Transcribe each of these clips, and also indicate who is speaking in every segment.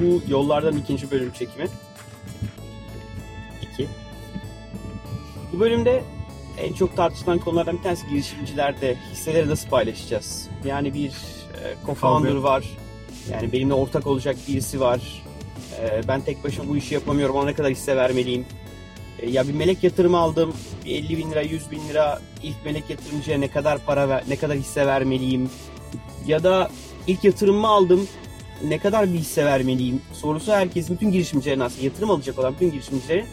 Speaker 1: Bu yollardan ikinci bölüm çekimi. İki. Bu bölümde en çok tartışılan konulardan bir tanesi girişimcilerde hisseleri nasıl paylaşacağız? Yani bir e, co-founder var. Yani benimle ortak olacak birisi var. E, ben tek başıma bu işi yapamıyorum. Ona ne kadar hisse vermeliyim? E, ya bir melek yatırımı aldım. Bir 50 bin lira, 100 bin lira ilk melek yatırımcıya ne kadar para ver, ne kadar hisse vermeliyim? Ya da ilk yatırımımı aldım. Ne kadar bir hisse vermeliyim? Sorusu herkesin, bütün girişimcilerin aslında yatırım alacak olan bütün girişimcilerin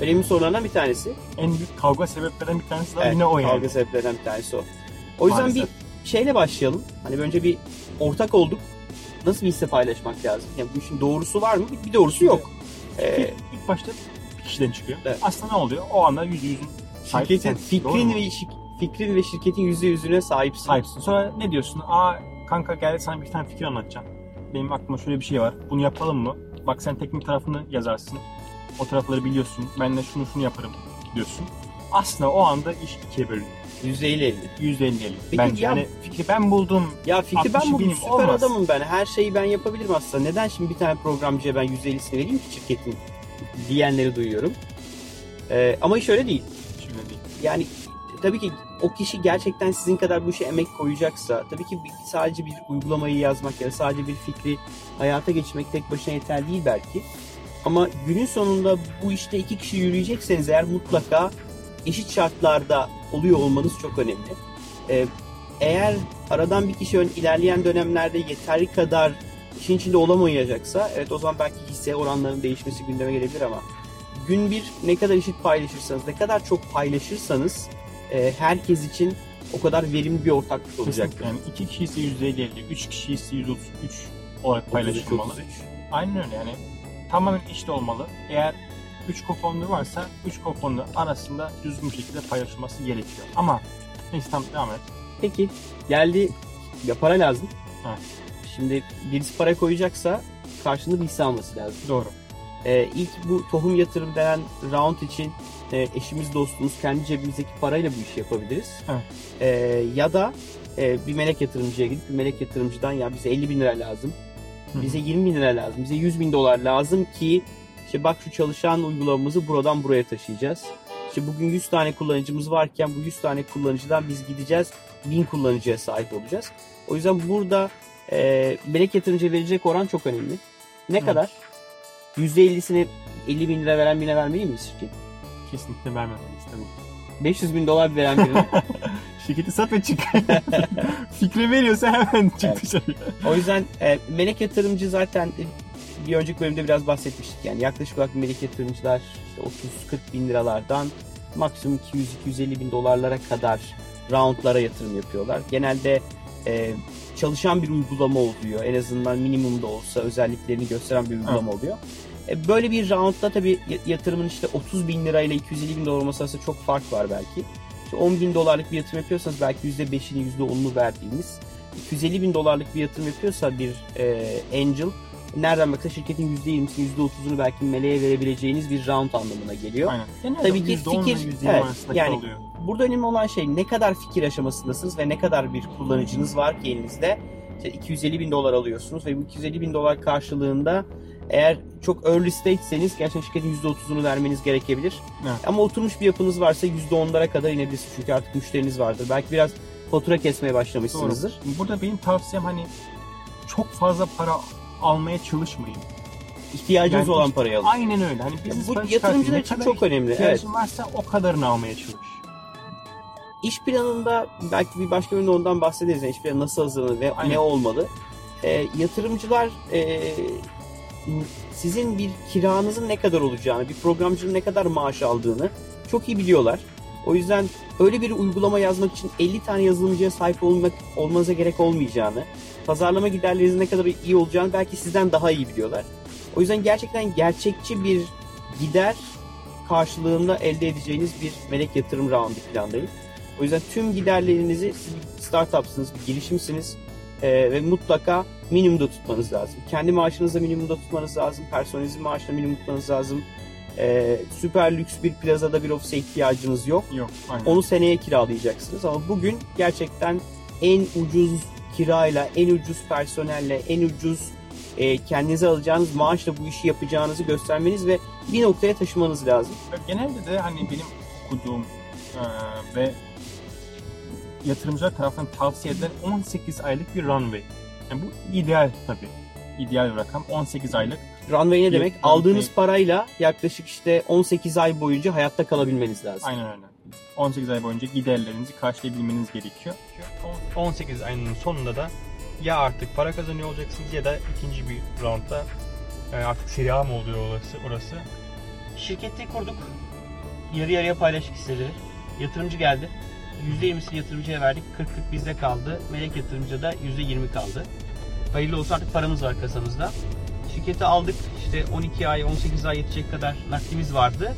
Speaker 1: önemli sorularından bir tanesi.
Speaker 2: En büyük kavga sebeplerinden bir tanesi de
Speaker 1: Evet,
Speaker 2: yine o yani.
Speaker 1: Kavga sebeplerinden bir tanesi o. O yüzden
Speaker 2: Maalesef.
Speaker 1: bir şeyle başlayalım. Hani önce bir ortak olduk. Nasıl bir hisse paylaşmak lazım? Yani bu işin doğrusu var mı? Bir doğrusu yok. Ee,
Speaker 2: İlk, ilk başta bir kişiden çıkıyor.
Speaker 1: Evet.
Speaker 2: Aslında ne oluyor? O anda yüzde yüzün
Speaker 1: şirketin fikrin ve şi- fikrin ve şirketin yüzde yüzüne sahipsin.
Speaker 2: sahipsin. Sonra ne diyorsun? Aa kanka gel sana bir tane fikir anlatacağım. Benim aklıma şöyle bir şey var. Bunu yapalım mı? Bak sen teknik tarafını yazarsın. O tarafları biliyorsun. Ben de şunu şunu yaparım diyorsun. Aslında o anda iş ikiye bölünüyor.
Speaker 1: Yüzde elli elli.
Speaker 2: Yüzde elli elli.
Speaker 1: Peki
Speaker 2: Bence
Speaker 1: ya-
Speaker 2: hani fikri ben buldum.
Speaker 1: Ya fikri ben
Speaker 2: 60'ı
Speaker 1: bu
Speaker 2: benim,
Speaker 1: süper
Speaker 2: olmaz.
Speaker 1: adamım ben. Her şeyi ben yapabilirim aslında. Neden şimdi bir tane programcıya ben yüzde ellisini vereyim ki şirketin diyenleri duyuyorum. Ee, ama iş öyle değil.
Speaker 2: Şöyle değil.
Speaker 1: yani tabii ki o kişi gerçekten sizin kadar bu işe emek koyacaksa tabii ki sadece bir uygulamayı yazmak ya da sadece bir fikri hayata geçirmek tek başına yeterli değil belki. Ama günün sonunda bu işte iki kişi yürüyecekseniz eğer mutlaka eşit şartlarda oluyor olmanız çok önemli. Ee, eğer aradan bir kişi ön- ilerleyen dönemlerde yeterli kadar işin içinde olamayacaksa evet o zaman belki hisse oranlarının değişmesi gündeme gelebilir ama gün bir ne kadar eşit paylaşırsanız, ne kadar çok paylaşırsanız e, herkes için o kadar verimli bir ortaklık olacak.
Speaker 2: Kesinlikle. Yani iki kişi ise yüzde elli elli. Üç kişi ise yüzde otuz üç olarak paylaşılmalı.
Speaker 1: 33.
Speaker 2: Aynen öyle yani. Tamamen eşit olmalı. Eğer 3 co-founder varsa 3 co-founder arasında düzgün bir şekilde paylaşılması gerekiyor. Ama neyse tamam devam et.
Speaker 1: Peki geldi ya para lazım.
Speaker 2: Evet.
Speaker 1: Şimdi birisi para koyacaksa karşılığında bir hisse alması lazım.
Speaker 2: Doğru.
Speaker 1: Ee, ilk bu tohum yatırım denen round için e, eşimiz dostumuz kendi cebimizdeki parayla bu işi yapabiliriz.
Speaker 2: Evet.
Speaker 1: Ee, ya da e, bir melek yatırımcıya gidip bir melek yatırımcıdan ya bize 50 bin lira lazım.
Speaker 2: Hı.
Speaker 1: Bize 20 bin lira lazım. Bize 100 bin dolar lazım ki işte bak şu çalışan uygulamamızı buradan buraya taşıyacağız. İşte bugün 100 tane kullanıcımız varken bu 100 tane kullanıcıdan biz gideceğiz 1000 kullanıcıya sahip olacağız. O yüzden burada e, melek yatırımcıya verecek oran çok önemli. Ne
Speaker 2: Hı.
Speaker 1: kadar? %50'sini 50 bin lira veren birine vermeli miyiz şirket?
Speaker 2: Kesinlikle vermemeli istemem.
Speaker 1: 500 bin dolar veren birine.
Speaker 2: Şirketi sat ve çık. Fikri veriyorsa hemen çık
Speaker 1: Evet.
Speaker 2: dışarıya.
Speaker 1: o yüzden e, melek yatırımcı zaten e, bir önceki bölümde biraz bahsetmiştik. Yani yaklaşık olarak melek yatırımcılar işte 30-40 bin liralardan maksimum 200-250 bin dolarlara kadar roundlara yatırım yapıyorlar. Genelde e, çalışan bir uygulama oluyor. En azından minimumda olsa özelliklerini gösteren bir uygulama oluyor. E, böyle bir roundda tabii yatırımın işte 30 bin lirayla 250 bin dolar olması arasında çok fark var belki. İşte 10 bin dolarlık bir yatırım yapıyorsanız belki %5'ini %10'unu verdiğiniz 250 bin dolarlık bir yatırım yapıyorsa bir e, angel nereden baksa şirketin %20'sini %30'unu belki meleğe verebileceğiniz bir round anlamına geliyor.
Speaker 2: Aynen. Genelde
Speaker 1: Tabii ki
Speaker 2: %10 ile
Speaker 1: fikir-
Speaker 2: %20
Speaker 1: evet, yani-
Speaker 2: kalıyor.
Speaker 1: Burada önemli olan şey ne kadar fikir aşamasındasınız ve ne kadar bir kullanıcınız var ki elinizde. İşte 250 bin dolar alıyorsunuz ve bu 250 bin dolar karşılığında eğer çok early stage'seniz gerçekten şirketin %30'unu vermeniz gerekebilir.
Speaker 2: Evet.
Speaker 1: Ama oturmuş bir yapınız varsa %10'lara kadar inebilirsiniz. Çünkü artık müşteriniz vardır. Belki biraz fatura kesmeye başlamışsınızdır.
Speaker 2: Burada benim tavsiyem hani çok fazla para almaya çalışmayın.
Speaker 1: İhtiyacınız
Speaker 2: Yani
Speaker 1: olan
Speaker 2: işte-
Speaker 1: parayı alın.
Speaker 2: Aynen öyle. Hani business
Speaker 1: bu yatırımcılar için çok önemli. Evet.
Speaker 2: ihtiyacın varsa o kadarını almaya çalış.
Speaker 1: İş planında belki bir başka bölümde ondan bahsederiz. Yani iş planı nasıl hazırlanır ve
Speaker 2: Aynen.
Speaker 1: ne olmalı. Ee, yatırımcılar e, sizin bir kiranızın ne kadar olacağını, bir programcının ne kadar maaş aldığını çok iyi biliyorlar. O yüzden öyle bir uygulama yazmak için 50 tane yazılımcıya sahip olmak olmanıza gerek olmayacağını, pazarlama giderlerinizin ne kadar iyi olacağını belki sizden daha iyi biliyorlar. O yüzden gerçekten gerçekçi bir gider karşılığında elde edeceğiniz bir melek yatırım roundu planlayın. O yüzden tüm giderlerinizi siz bir startupsınız, bir girişimsiniz e, ve mutlaka minimumda tutmanız lazım. Kendi maaşınızı minimumda tutmanız lazım. Personelinizin maaşını minimum tutmanız lazım. E, süper lüks bir plazada bir ofise ihtiyacınız yok.
Speaker 2: Yok. Aynen.
Speaker 1: Onu seneye kiralayacaksınız ama bugün gerçekten en ucuz kirayla, en ucuz personelle, en ucuz e, kendinize alacağınız maaşla bu işi yapacağınızı göstermeniz ve bir noktaya taşımanız lazım.
Speaker 2: Genelde de hani benim okuduğum e, ve yatırımcılar tarafından tavsiye edilen 18 aylık bir runway. Yani bu ideal tabii. İdeal bir rakam 18 aylık.
Speaker 1: Runway ne demek?
Speaker 2: Runway.
Speaker 1: Aldığınız parayla yaklaşık işte 18 ay boyunca hayatta kalabilmeniz lazım.
Speaker 2: Aynen öyle. 18 ay boyunca giderlerinizi karşılayabilmeniz gerekiyor. 18 ayının sonunda da ya artık para kazanıyor olacaksınız ya da ikinci bir roundda yani artık seri A mı oluyor orası, orası.
Speaker 1: Şirketi kurduk. Yarı yarıya paylaştık hisseleri. Yatırımcı geldi. %20'sini yatırımcıya verdik. 40'lık bizde kaldı. Melek yatırımcıda da %20 kaldı. Hayırlı olsun artık paramız var kasamızda. Şirketi aldık. İşte 12 ay, 18 ay yetecek kadar nakdimiz vardı.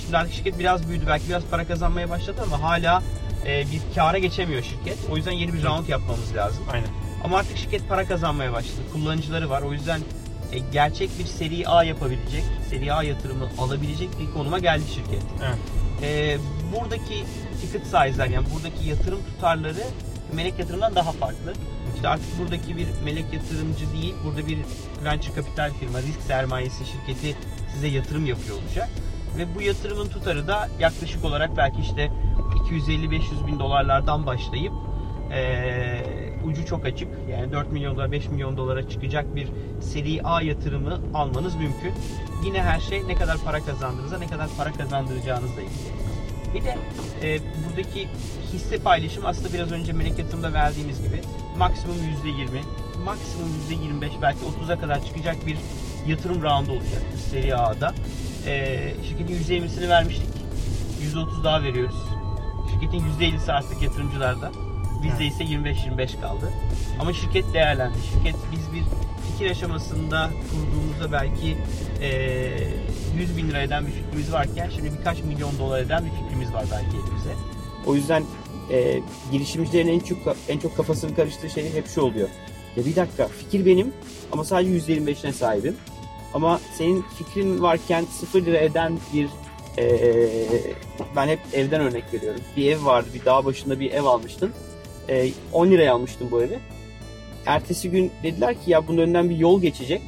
Speaker 1: Şimdi artık şirket biraz büyüdü. Belki biraz para kazanmaya başladı ama hala e, bir kâra geçemiyor şirket. O yüzden yeni bir round yapmamız lazım.
Speaker 2: Aynen.
Speaker 1: Ama artık şirket para kazanmaya başladı. Kullanıcıları var. O yüzden e, gerçek bir seri A yapabilecek, seri A yatırımı alabilecek bir konuma geldi şirket.
Speaker 2: Evet.
Speaker 1: E, buradaki ticket size'lar yani buradaki yatırım tutarları melek yatırımdan daha farklı. İşte artık buradaki bir melek yatırımcı değil, burada bir venture kapital firma, risk sermayesi şirketi size yatırım yapıyor olacak. Ve bu yatırımın tutarı da yaklaşık olarak belki işte 250-500 bin dolarlardan başlayıp eee, ucu çok açık. Yani 4 milyon dolar, 5 milyon dolara çıkacak bir seri A yatırımı almanız mümkün. Yine her şey ne kadar para kazandığınıza, ne kadar para kazandıracağınızla ilgili. Bir de e, buradaki hisse paylaşımı aslında biraz önce melek yatırımda verdiğimiz gibi maksimum %20, maksimum %25 belki 30'a kadar çıkacak bir yatırım roundu olacak seri A'da. E, şirketin %20'sini vermiştik. %30 daha veriyoruz. Şirketin %50'si artık yatırımcılarda. Bizde ise 25-25 kaldı. Ama şirket değerlendi. Şirket biz bir fikir aşamasında kurduğumuzda belki eee 100 bin lira eden bir fikrimiz varken şimdi birkaç milyon dolar eden bir fikrimiz var belki elimize. O yüzden e, girişimcilerin en çok en çok kafasını karıştığı şey hep şu oluyor. Ya bir dakika fikir benim ama sadece %25'ine sahibim. Ama senin fikrin varken 0 lira eden bir e, ben hep evden örnek veriyorum. Bir ev vardı, bir dağ başında bir ev almıştın. E, 10 liraya almıştın bu evi. Ertesi gün dediler ki ya bunun önünden bir yol geçecek.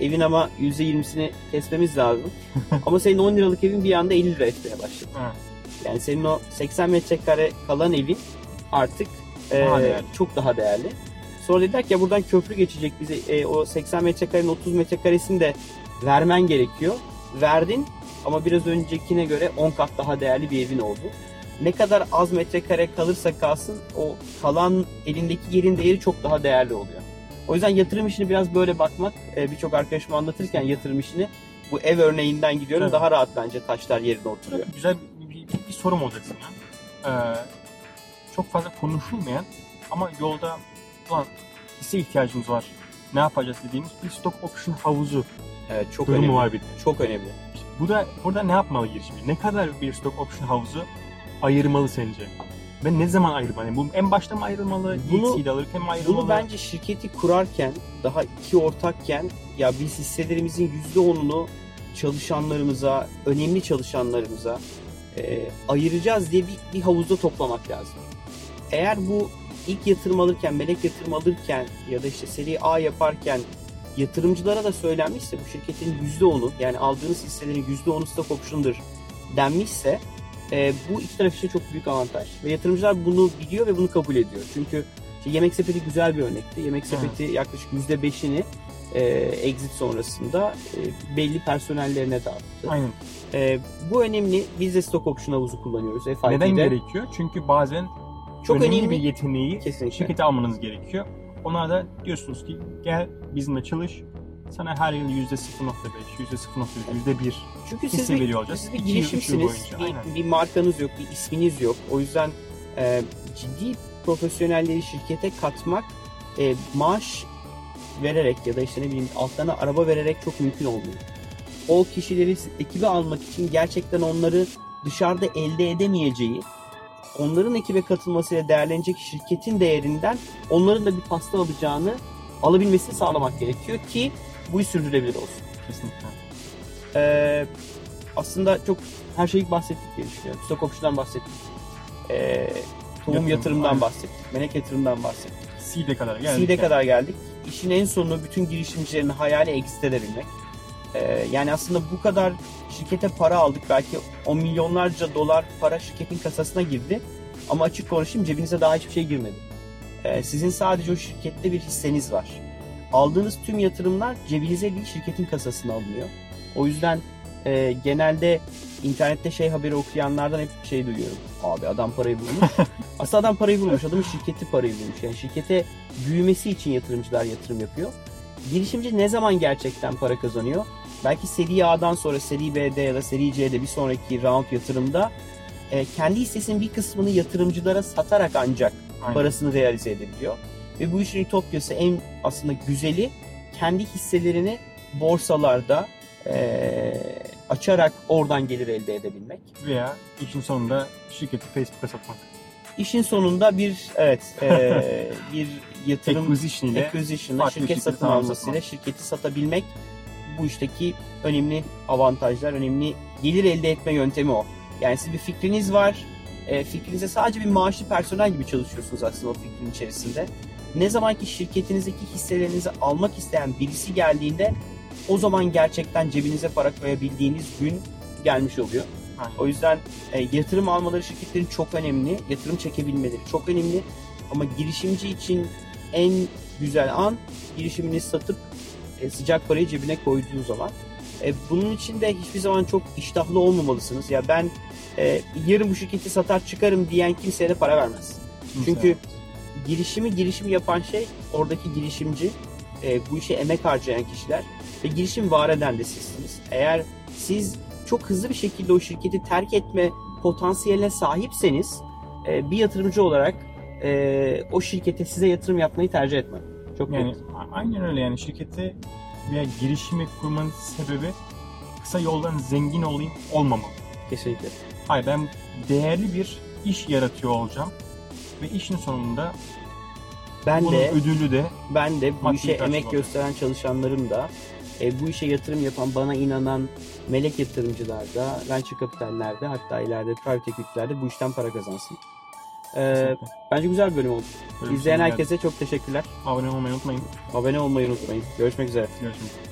Speaker 1: Evin ama %20'sini kesmemiz lazım. ama senin 10 liralık evin bir anda 50 lira etmeye başladı.
Speaker 2: Evet.
Speaker 1: Yani senin o 80 metrekare kalan evin artık e,
Speaker 2: değerli.
Speaker 1: çok daha değerli. Sonra dediler ki ya buradan köprü geçecek bize e, o 80 metrekarenin 30 metrekaresini de vermen gerekiyor. Verdin ama biraz öncekine göre 10 kat daha değerli bir evin oldu. Ne kadar az metrekare kalırsa kalsın o kalan elindeki yerin değeri çok daha değerli oluyor. O yüzden yatırım işini biraz böyle bakmak e, birçok arkadaşıma anlatırken yatırım işini bu ev örneğinden gidiyorum.
Speaker 2: Evet.
Speaker 1: Daha rahat bence taşlar yerine oturuyor.
Speaker 2: Güzel bir, bir, bir sorum olacak sana. Ee, çok fazla konuşulmayan ama yolda ulan hisse ihtiyacımız var. Ne yapacağız dediğimiz bir stock option havuzu
Speaker 1: Evet çok
Speaker 2: durumu
Speaker 1: önemli.
Speaker 2: var bir de.
Speaker 1: Çok önemli.
Speaker 2: Bu da burada ne yapmalı girişimci? Ne kadar bir stock option havuzu ayırmalı sence? Ve ne zaman ayırmalı? Yani bu en başta mı ayrılmalı?
Speaker 1: Bunu-
Speaker 2: alırken mi ayrılmalı?
Speaker 1: Bunu bence şirketi kurarken daha iki ortakken ya biz hisselerimizin %10'unu çalışanlarımıza, önemli çalışanlarımıza e, ayıracağız diye bir, bir havuzda toplamak lazım. Eğer bu ilk yatırım alırken, melek yatırım alırken ya da işte seri A yaparken yatırımcılara da söylenmişse bu şirketin %10'u yani aldığınız hisselerin %10'u stock option'dır denmişse e, bu iki taraf için çok büyük avantaj. Ve yatırımcılar bunu biliyor ve bunu kabul ediyor. Çünkü işte Yemek Sepeti güzel bir örnekti. Yemek Sepeti yaklaşık %5'ini e, exit sonrasında e, belli personellerine dağıttı.
Speaker 2: Aynen.
Speaker 1: E, bu önemli. Biz de stock option havuzu kullanıyoruz FIT'de.
Speaker 2: Neden gerekiyor? Çünkü bazen
Speaker 1: Çok
Speaker 2: önemli,
Speaker 1: önemli.
Speaker 2: bir yeteneği
Speaker 1: Kesinlikle.
Speaker 2: şirkete almanız gerekiyor. Ona da diyorsunuz ki gel bizimle çalış. Sana her yıl %0.5, %0.3, %1
Speaker 1: Çünkü siz bir,
Speaker 2: veriyor olacak.
Speaker 1: siz bir girişimsiniz. Bir, bir markanız yok, bir isminiz yok. O yüzden e, ciddi profesyonelleri şirkete katmak e, maaş vererek ya da işte ne bileyim altlarına araba vererek çok mümkün olmuyor. O kişileri ekibe almak için gerçekten onları dışarıda elde edemeyeceği, onların ekibe katılmasıyla değerlenecek şirketin değerinden onların da bir pasta alacağını alabilmesini sağlamak gerekiyor ki bu iş sürdürülebilir olsun.
Speaker 2: Kesinlikle.
Speaker 1: Ee, aslında çok her şeyi bahsettik diye düşünüyorum. Stock option'dan bahsettik. Ee, tohum
Speaker 2: Yatırım,
Speaker 1: yatırımdan
Speaker 2: aynen.
Speaker 1: bahsettik. Melek yatırımdan bahsettik.
Speaker 2: Seed'e kadar geldik.
Speaker 1: Seed'e
Speaker 2: yani.
Speaker 1: kadar geldik. işin en sonu bütün girişimcilerin hayali exit edebilmek. Ee, yani aslında bu kadar şirkete para aldık. Belki on milyonlarca dolar para şirketin kasasına girdi. Ama açık konuşayım cebinize daha hiçbir şey girmedi. Ee, sizin sadece o şirkette bir hisseniz var. Aldığınız tüm yatırımlar cebinize değil şirketin kasasına alınıyor. O yüzden e, genelde internette şey haberi okuyanlardan hep şey duyuyorum. Abi adam parayı bulmuş. Aslında adam parayı bulmuş. Adamın şirketi parayı bulmuş. Yani şirkete büyümesi için yatırımcılar yatırım yapıyor. Girişimci ne zaman gerçekten para kazanıyor? Belki seri A'dan sonra seri B'de ya da seri C'de bir sonraki round yatırımda e, kendi hissesinin bir kısmını yatırımcılara satarak ancak
Speaker 2: Aynen.
Speaker 1: parasını realize edebiliyor. Ve bu işin ütopyası en aslında güzeli kendi hisselerini borsalarda e, açarak oradan gelir elde edebilmek.
Speaker 2: Veya işin sonunda şirketi Facebook'a satmak.
Speaker 1: İşin sonunda bir evet e, bir yatırım
Speaker 2: Acquisition ile
Speaker 1: acquisition'la
Speaker 2: farklı
Speaker 1: şirket satın almasıyla şirketi satabilmek bu işteki önemli avantajlar, önemli gelir elde etme yöntemi o. Yani siz bir fikriniz var, e, fikrinize sadece bir maaşlı personel gibi çalışıyorsunuz aslında o fikrin içerisinde. Ne zaman ki şirketinizdeki hisselerinizi almak isteyen birisi geldiğinde o zaman gerçekten cebinize para koyabildiğiniz gün gelmiş oluyor.
Speaker 2: Aynen.
Speaker 1: O yüzden e, yatırım almaları şirketlerin çok önemli. Yatırım çekebilmeleri çok önemli. Ama girişimci için en güzel an girişimini satıp e, sıcak parayı cebine koyduğu zaman. E, bunun için de hiçbir zaman çok iştahlı olmamalısınız. Ya ben e, yarın bu şirketi satar çıkarım diyen kimseye de para vermez. Çünkü girişimi girişim yapan şey oradaki girişimci, e, bu işe emek harcayan kişiler ve girişim var eden de sizsiniz. Eğer siz çok hızlı bir şekilde o şirketi terk etme potansiyeline sahipseniz e, bir yatırımcı olarak e, o şirkete size yatırım yapmayı tercih etmem. Çok
Speaker 2: Yani
Speaker 1: net.
Speaker 2: aynen öyle yani şirketi veya girişimi kurmanın sebebi kısa yoldan zengin olayım olmamalı.
Speaker 1: kesinlikle.
Speaker 2: Hayır ben değerli bir iş yaratıyor olacağım ve işin sonunda
Speaker 1: Ben
Speaker 2: bunun
Speaker 1: de
Speaker 2: ödülü de
Speaker 1: ben de bu işe emek
Speaker 2: olacak.
Speaker 1: gösteren çalışanlarım da e, bu işe yatırım yapan, bana inanan melek yatırımcılar da, venture kapitallerde hatta ileride private equity'lerde bu işten para kazansın. E,
Speaker 2: kesinlikle
Speaker 1: bence güzel bir bölüm oldu.
Speaker 2: bir
Speaker 1: İzleyen herkese çok teşekkürler.
Speaker 2: abone olmayı unutmayın.
Speaker 1: Abone olmayı unutmayın. Görüşmek üzere.
Speaker 2: Görüşmek üzere.